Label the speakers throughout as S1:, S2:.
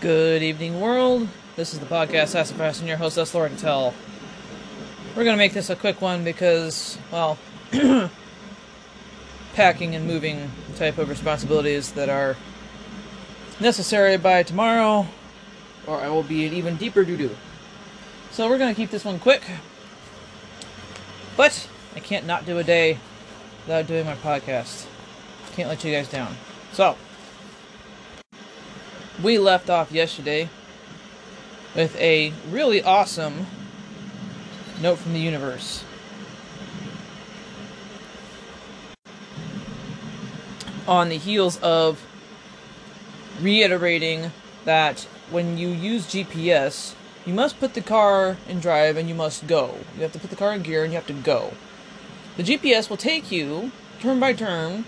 S1: Good evening, world. This is the podcast Sassafras and your host, S. Laura Tell. We're going to make this a quick one because, well, packing and moving type of responsibilities that are necessary by tomorrow, or I will be in even deeper doo doo. So we're going to keep this one quick. But I can't not do a day without doing my podcast. Can't let you guys down. So, we left off yesterday with a really awesome note from the universe. On the heels of reiterating that when you use GPS, you must put the car in drive and you must go. You have to put the car in gear and you have to go. The GPS will take you turn by turn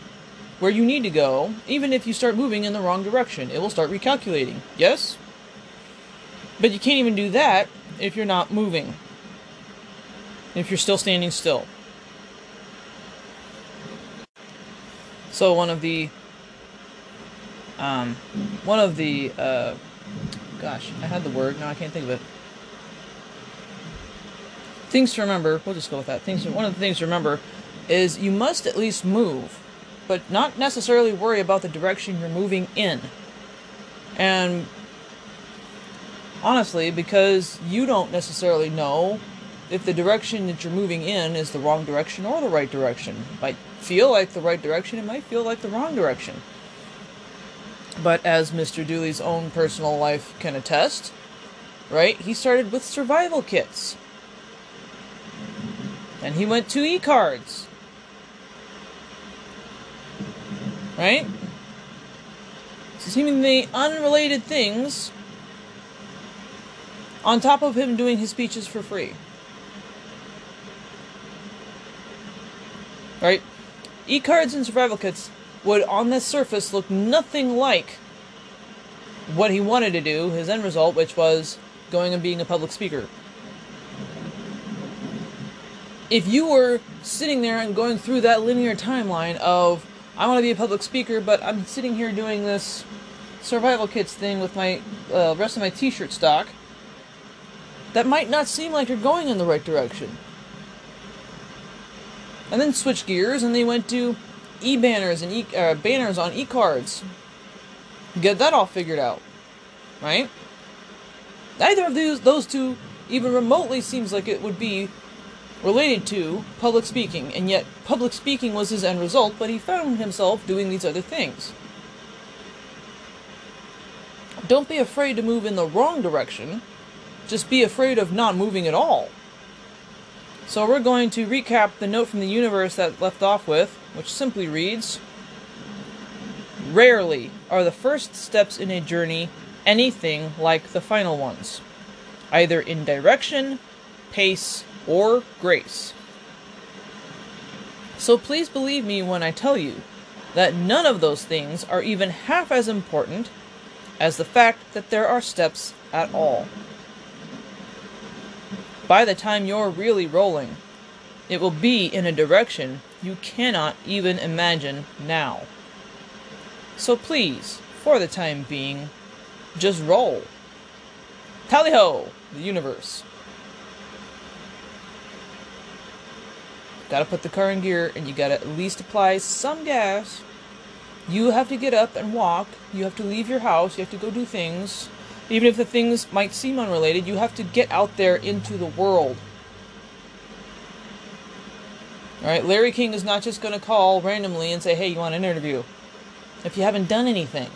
S1: where you need to go, even if you start moving in the wrong direction. It will start recalculating. Yes? But you can't even do that if you're not moving. If you're still standing still. So one of the um one of the uh gosh, I had the word, now I can't think of it. Things to remember, we'll just go with that. Things one of the things to remember is you must at least move but not necessarily worry about the direction you're moving in. And honestly, because you don't necessarily know if the direction that you're moving in is the wrong direction or the right direction. It might feel like the right direction, it might feel like the wrong direction. But as Mr. Dooley's own personal life can attest, right, he started with survival kits. And he went to e cards. Right? Seemingly unrelated things on top of him doing his speeches for free. Right? E cards and survival kits would, on the surface, look nothing like what he wanted to do, his end result, which was going and being a public speaker. If you were sitting there and going through that linear timeline of I want to be a public speaker, but I'm sitting here doing this survival kits thing with my uh, rest of my t-shirt stock. That might not seem like you're going in the right direction. And then switch gears, and they went to e-banners and e- uh, banners on e-cards. Get that all figured out, right? Neither of those those two even remotely seems like it would be related to public speaking, and yet public speaking was his end result, but he found himself doing these other things. Don't be afraid to move in the wrong direction, just be afraid of not moving at all. So we're going to recap the note from the universe that left off with, which simply reads Rarely are the first steps in a journey anything like the final ones, either in direction, pace, or grace. So please believe me when I tell you that none of those things are even half as important as the fact that there are steps at all. By the time you're really rolling, it will be in a direction you cannot even imagine now. So please, for the time being, just roll. Tally ho, the universe. Gotta put the car in gear and you gotta at least apply some gas. You have to get up and walk. You have to leave your house. You have to go do things. Even if the things might seem unrelated, you have to get out there into the world. Alright, Larry King is not just gonna call randomly and say, hey, you want an interview? If you haven't done anything.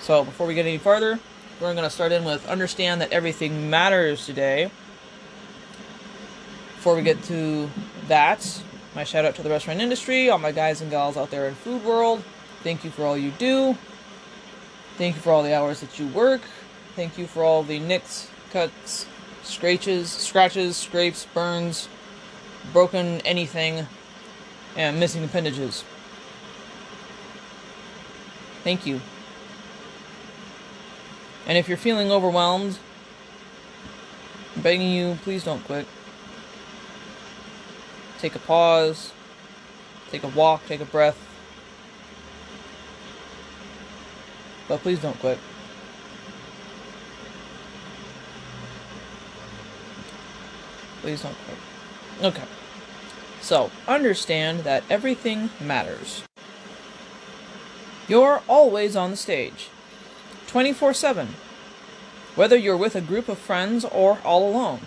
S1: So, before we get any farther, we're going to start in with understand that everything matters today. Before we get to that, my shout out to the restaurant industry, all my guys and gals out there in food world. Thank you for all you do. Thank you for all the hours that you work. Thank you for all the nicks, cuts, scratches, scratches, scrapes, burns, broken anything, and missing appendages. Thank you. And if you're feeling overwhelmed, I'm begging you, please don't quit take a pause, take a walk, take a breath. but please don't quit. Please don't quit. Okay. So, understand that everything matters. You're always on the stage, 24 7, whether you're with a group of friends or all alone.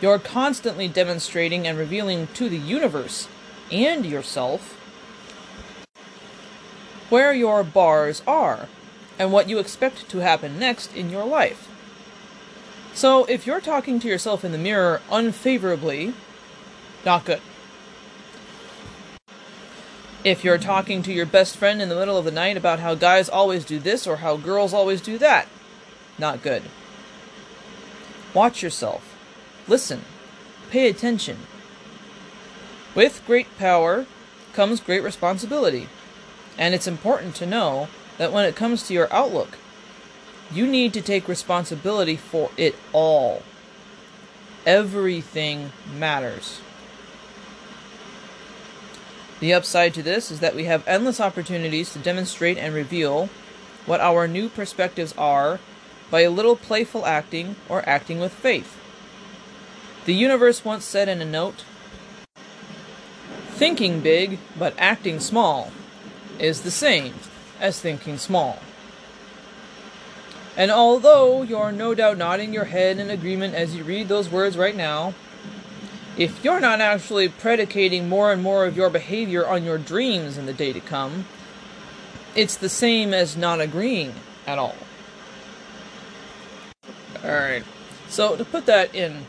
S1: You're constantly demonstrating and revealing to the universe and yourself where your bars are and what you expect to happen next in your life. So, if you're talking to yourself in the mirror unfavorably, not good. If you're talking to your best friend in the middle of the night about how guys always do this or how girls always do that, not good. Watch yourself. Listen. Pay attention. With great power comes great responsibility. And it's important to know that when it comes to your outlook, you need to take responsibility for it all. Everything matters. The upside to this is that we have endless opportunities to demonstrate and reveal what our new perspectives are by a little playful acting or acting with faith. The universe once said in a note Thinking big but acting small is the same as thinking small. And although you're no doubt nodding your head in agreement as you read those words right now, if you're not actually predicating more and more of your behavior on your dreams in the day to come, it's the same as not agreeing at all. Alright, so to put that in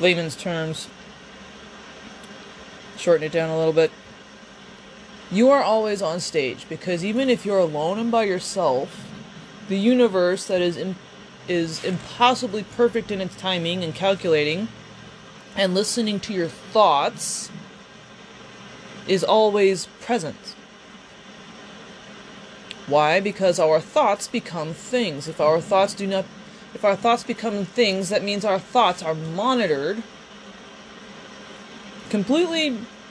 S1: layman's terms, shorten it down a little bit, you are always on stage because even if you're alone and by yourself, the universe that is in, is impossibly perfect in its timing and calculating and listening to your thoughts is always present. Why? Because our thoughts become things. If our thoughts do not if our thoughts become things, that means our thoughts are monitored completely,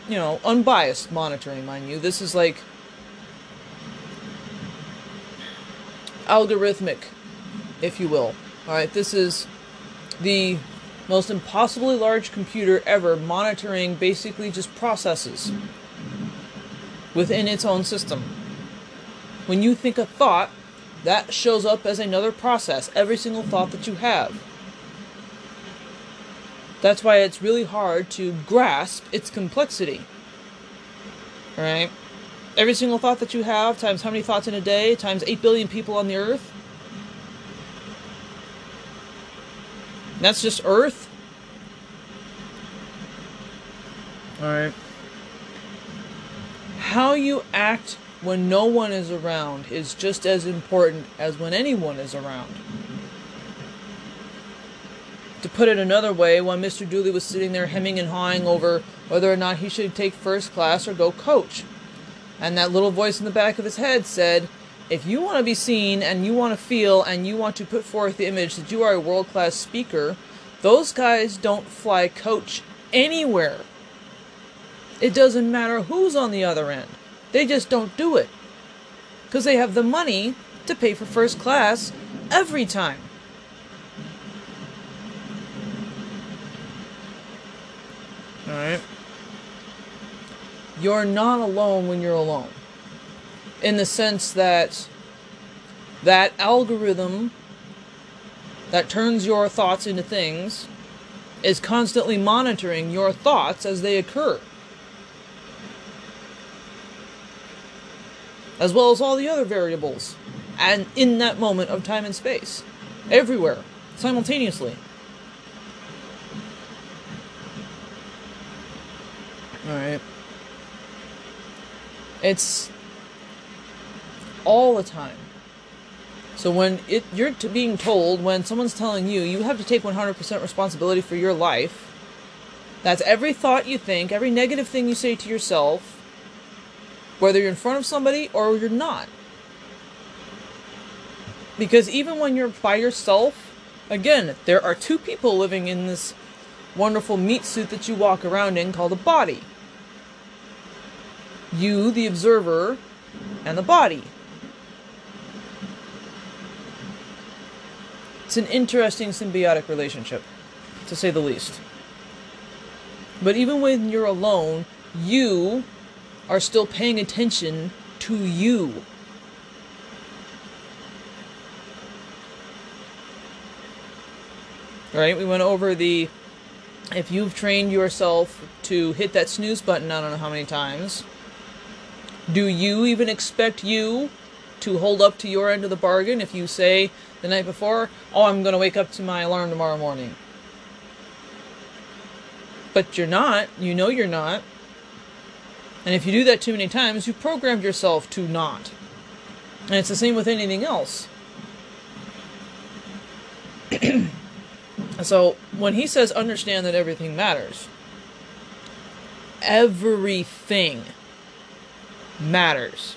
S1: you know, unbiased monitoring, mind you. This is like algorithmic, if you will. Alright, this is the most impossibly large computer ever monitoring basically just processes within its own system. When you think a thought, that shows up as another process, every single thought that you have. That's why it's really hard to grasp its complexity. Right? Every single thought that you have, times how many thoughts in a day, times 8 billion people on the earth, That's just Earth? Alright. How you act when no one is around is just as important as when anyone is around. To put it another way, when Mr. Dooley was sitting there hemming and hawing over whether or not he should take first class or go coach, and that little voice in the back of his head said, if you want to be seen and you want to feel and you want to put forth the image that you are a world class speaker, those guys don't fly coach anywhere. It doesn't matter who's on the other end. They just don't do it. Because they have the money to pay for first class every time. Alright? You're not alone when you're alone in the sense that that algorithm that turns your thoughts into things is constantly monitoring your thoughts as they occur. As well as all the other variables. And in that moment of time and space. Everywhere. Simultaneously. Alright. It's all the time. So when it you're being told when someone's telling you you have to take 100% responsibility for your life, that's every thought you think, every negative thing you say to yourself, whether you're in front of somebody or you're not. Because even when you're by yourself, again, there are two people living in this wonderful meat suit that you walk around in called a body. You, the observer, and the body. It's an interesting symbiotic relationship, to say the least. But even when you're alone, you are still paying attention to you. Right? We went over the if you've trained yourself to hit that snooze button I don't know how many times, do you even expect you to hold up to your end of the bargain if you say the night before, oh, I'm going to wake up to my alarm tomorrow morning? But you're not. You know you're not. And if you do that too many times, you've programmed yourself to not. And it's the same with anything else. so when he says understand that everything matters, everything matters.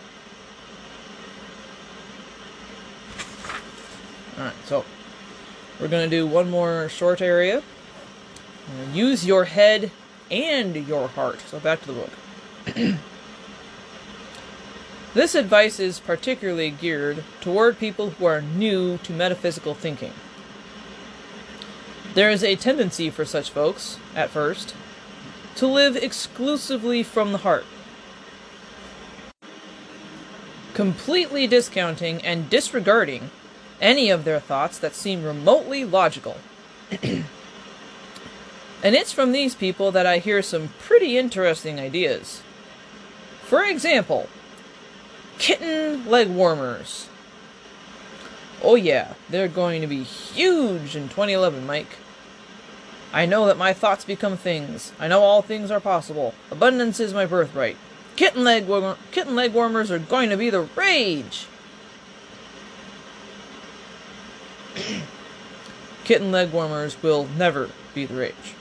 S1: Alright, so we're going to do one more short area. Use your head and your heart. So back to the book. this advice is particularly geared toward people who are new to metaphysical thinking. There is a tendency for such folks, at first, to live exclusively from the heart, completely discounting and disregarding any of their thoughts that seem remotely logical. and it's from these people that I hear some pretty interesting ideas. For example, kitten leg warmers. Oh, yeah, they're going to be huge in 2011, Mike. I know that my thoughts become things. I know all things are possible. Abundance is my birthright. Kitten leg, kitten leg warmers are going to be the rage. Kitten leg warmers will never be the rage.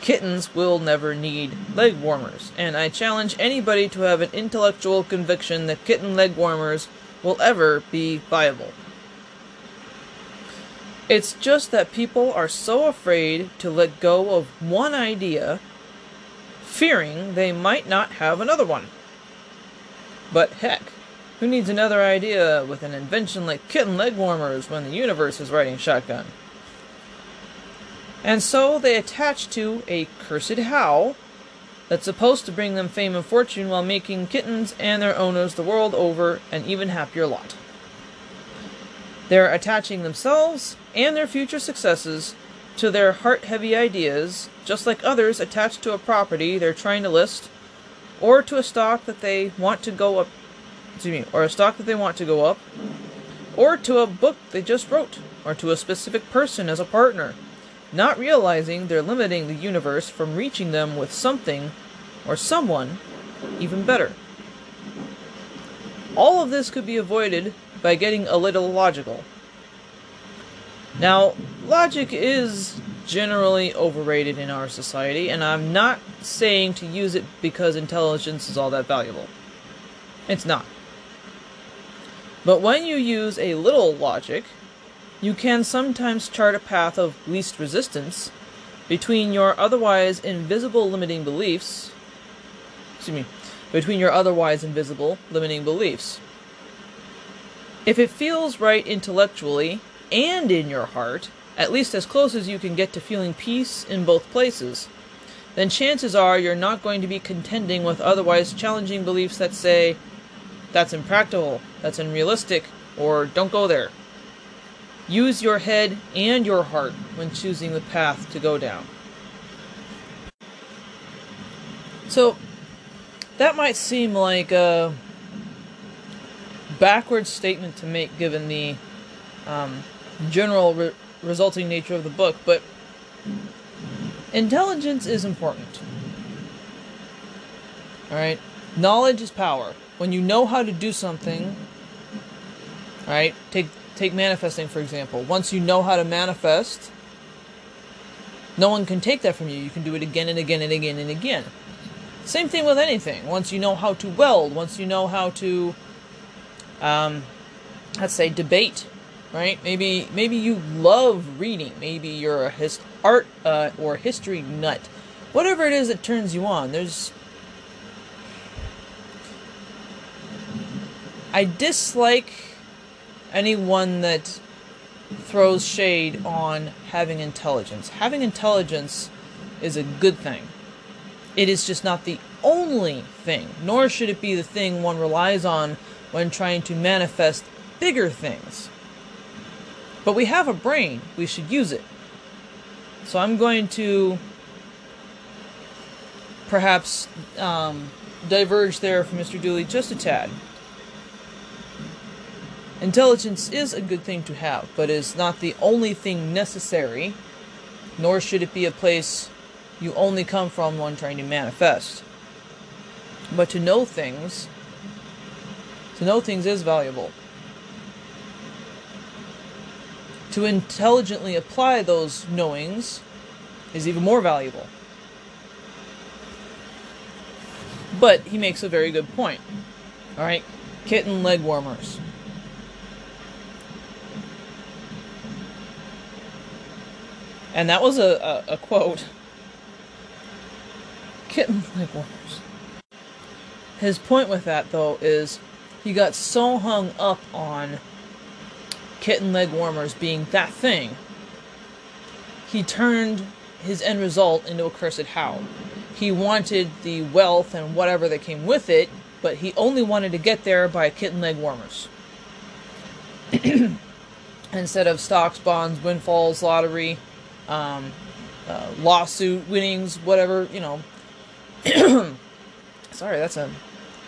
S1: Kittens will never need leg warmers, and I challenge anybody to have an intellectual conviction that kitten leg warmers will ever be viable. It's just that people are so afraid to let go of one idea, fearing they might not have another one. But heck, who needs another idea with an invention like kitten leg warmers when the universe is riding shotgun? And so they attach to a cursed how that's supposed to bring them fame and fortune while making kittens and their owners the world over an even happier lot. They're attaching themselves and their future successes to their heart heavy ideas, just like others attach to a property they're trying to list, or to a stock that they want to go up excuse me, or a stock that they want to go up, or to a book they just wrote, or to a specific person as a partner not realizing they're limiting the universe from reaching them with something or someone even better. All of this could be avoided by getting a little logical. Now, logic is generally overrated in our society, and I'm not saying to use it because intelligence is all that valuable. It's not. But when you use a little logic, you can sometimes chart a path of least resistance between your otherwise invisible limiting beliefs. Excuse me, between your otherwise invisible limiting beliefs. If it feels right intellectually and in your heart, at least as close as you can get to feeling peace in both places, then chances are you're not going to be contending with otherwise challenging beliefs that say, that's impractical, that's unrealistic, or don't go there. Use your head and your heart when choosing the path to go down. So, that might seem like a backwards statement to make given the um, general re- resulting nature of the book, but intelligence is important. Alright? Knowledge is power. When you know how to do something, alright, take Take manifesting, for example. Once you know how to manifest, no one can take that from you. You can do it again and again and again and again. Same thing with anything. Once you know how to weld, once you know how to, um, let's say, debate, right? Maybe maybe you love reading. Maybe you're a his- art uh, or history nut. Whatever it is that turns you on. There's I dislike anyone that throws shade on having intelligence. Having intelligence is a good thing. It is just not the only thing, nor should it be the thing one relies on when trying to manifest bigger things. But we have a brain, we should use it. So I'm going to perhaps um, diverge there from Mr. Dooley just a tad. Intelligence is a good thing to have, but is not the only thing necessary, nor should it be a place you only come from when trying to manifest. But to know things, to know things is valuable. To intelligently apply those knowings is even more valuable. But he makes a very good point. Alright, kitten leg warmers. And that was a, a, a quote. Kitten leg warmers. His point with that, though, is he got so hung up on kitten leg warmers being that thing, he turned his end result into a cursed how. He wanted the wealth and whatever that came with it, but he only wanted to get there by kitten leg warmers. Instead of stocks, bonds, windfalls, lottery, um, uh, lawsuit winnings, whatever, you know. Sorry, that's a.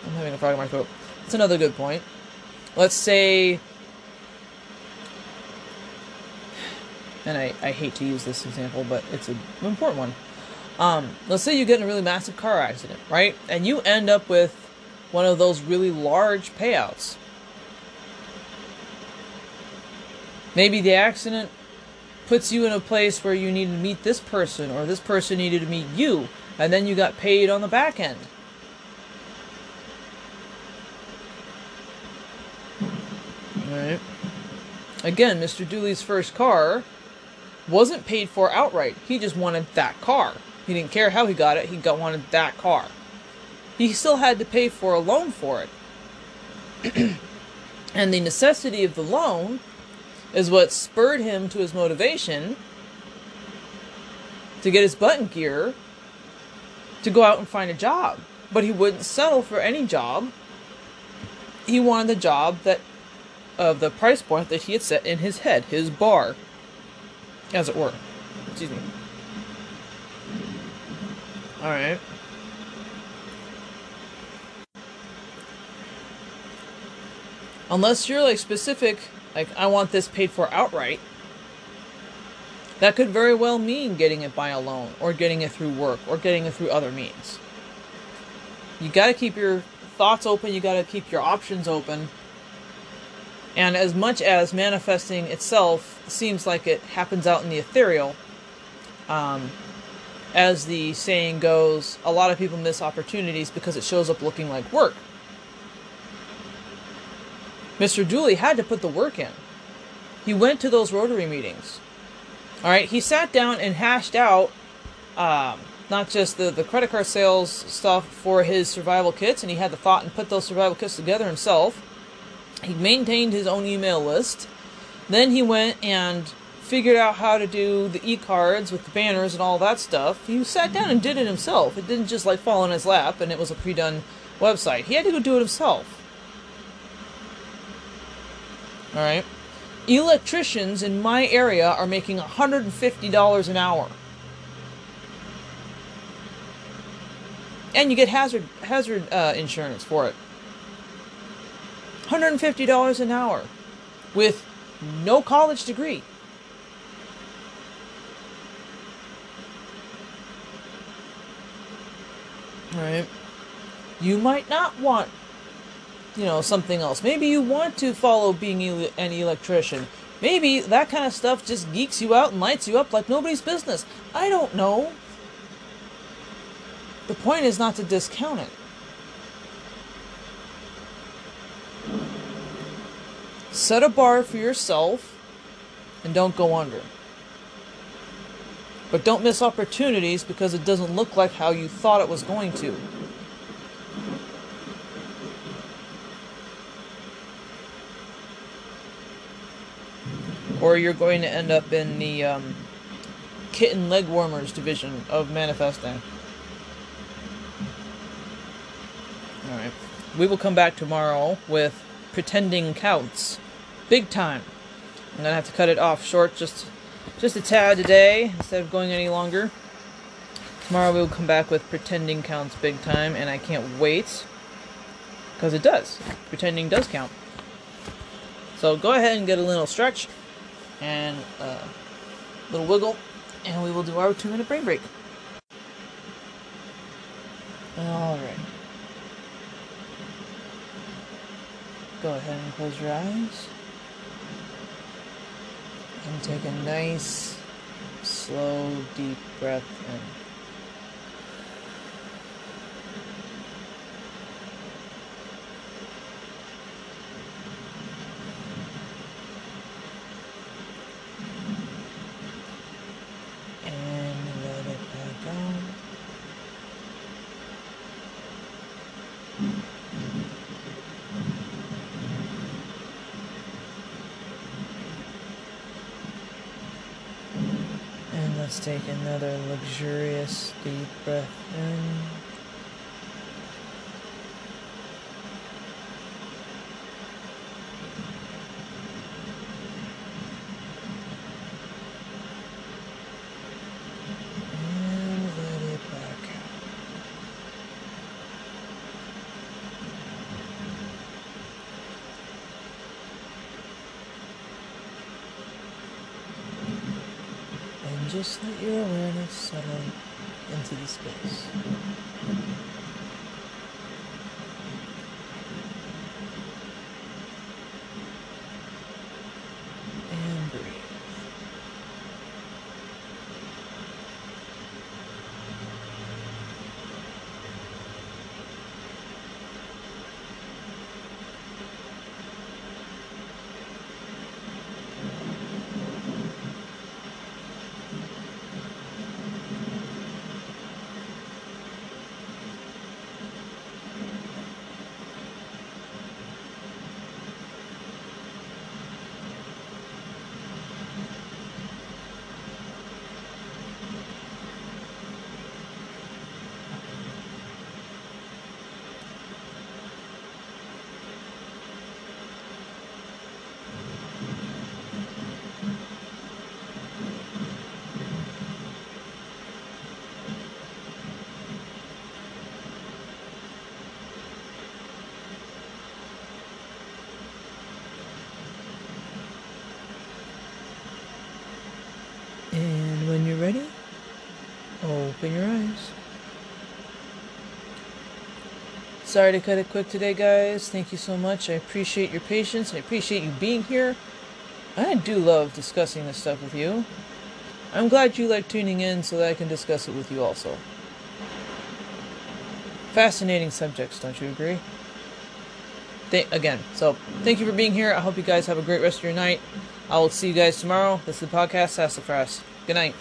S1: I'm having a frog in my throat. That's another good point. Let's say. And I, I hate to use this example, but it's an important one. Um, let's say you get in a really massive car accident, right? And you end up with one of those really large payouts. Maybe the accident puts you in a place where you need to meet this person or this person needed to meet you and then you got paid on the back end. Right. Again, Mr. Dooley's first car wasn't paid for outright. He just wanted that car. He didn't care how he got it, he got wanted that car. He still had to pay for a loan for it. and the necessity of the loan is what spurred him to his motivation to get his button gear to go out and find a job. But he wouldn't settle for any job. He wanted the job that of the price point that he had set in his head, his bar, as it were. Excuse me. Alright. Unless you're like specific like, I want this paid for outright. That could very well mean getting it by a loan, or getting it through work, or getting it through other means. You gotta keep your thoughts open, you gotta keep your options open. And as much as manifesting itself seems like it happens out in the ethereal, um, as the saying goes, a lot of people miss opportunities because it shows up looking like work. Mr. Dooley had to put the work in. He went to those Rotary meetings. All right, he sat down and hashed out um, not just the, the credit card sales stuff for his survival kits, and he had the thought and put those survival kits together himself. He maintained his own email list. Then he went and figured out how to do the e-cards with the banners and all that stuff. He sat down and did it himself. It didn't just like fall in his lap and it was a pre-done website. He had to go do it himself. All right. Electricians in my area are making $150 an hour. And you get hazard hazard uh, insurance for it. $150 an hour with no college degree. All right. You might not want you know, something else. Maybe you want to follow being an electrician. Maybe that kind of stuff just geeks you out and lights you up like nobody's business. I don't know. The point is not to discount it. Set a bar for yourself and don't go under. But don't miss opportunities because it doesn't look like how you thought it was going to. Or you're going to end up in the um, kitten leg warmers division of manifesting. Alright. We will come back tomorrow with pretending counts. Big time. I'm gonna have to cut it off short just just a tad today instead of going any longer. Tomorrow we will come back with pretending counts big time, and I can't wait because it does. Pretending does count. So go ahead and get a little stretch and a little wiggle, and we will do our two minute brain break. Alright. Go ahead and close your eyes. And take a nice, slow, deep breath in. And let it back out. And let's take another luxurious deep breath in. And let it back out. And just let your awareness settle into the space. And breathe. And when you're ready, open your eyes. Sorry to cut it quick today, guys. Thank you so much. I appreciate your patience. I appreciate you being here. I do love discussing this stuff with you. I'm glad you like tuning in so that I can discuss it with you also. Fascinating subjects, don't you agree? Th- again, so thank you for being here. I hope you guys have a great rest of your night. I will see you guys tomorrow. This is the podcast, Sassafras. Good night.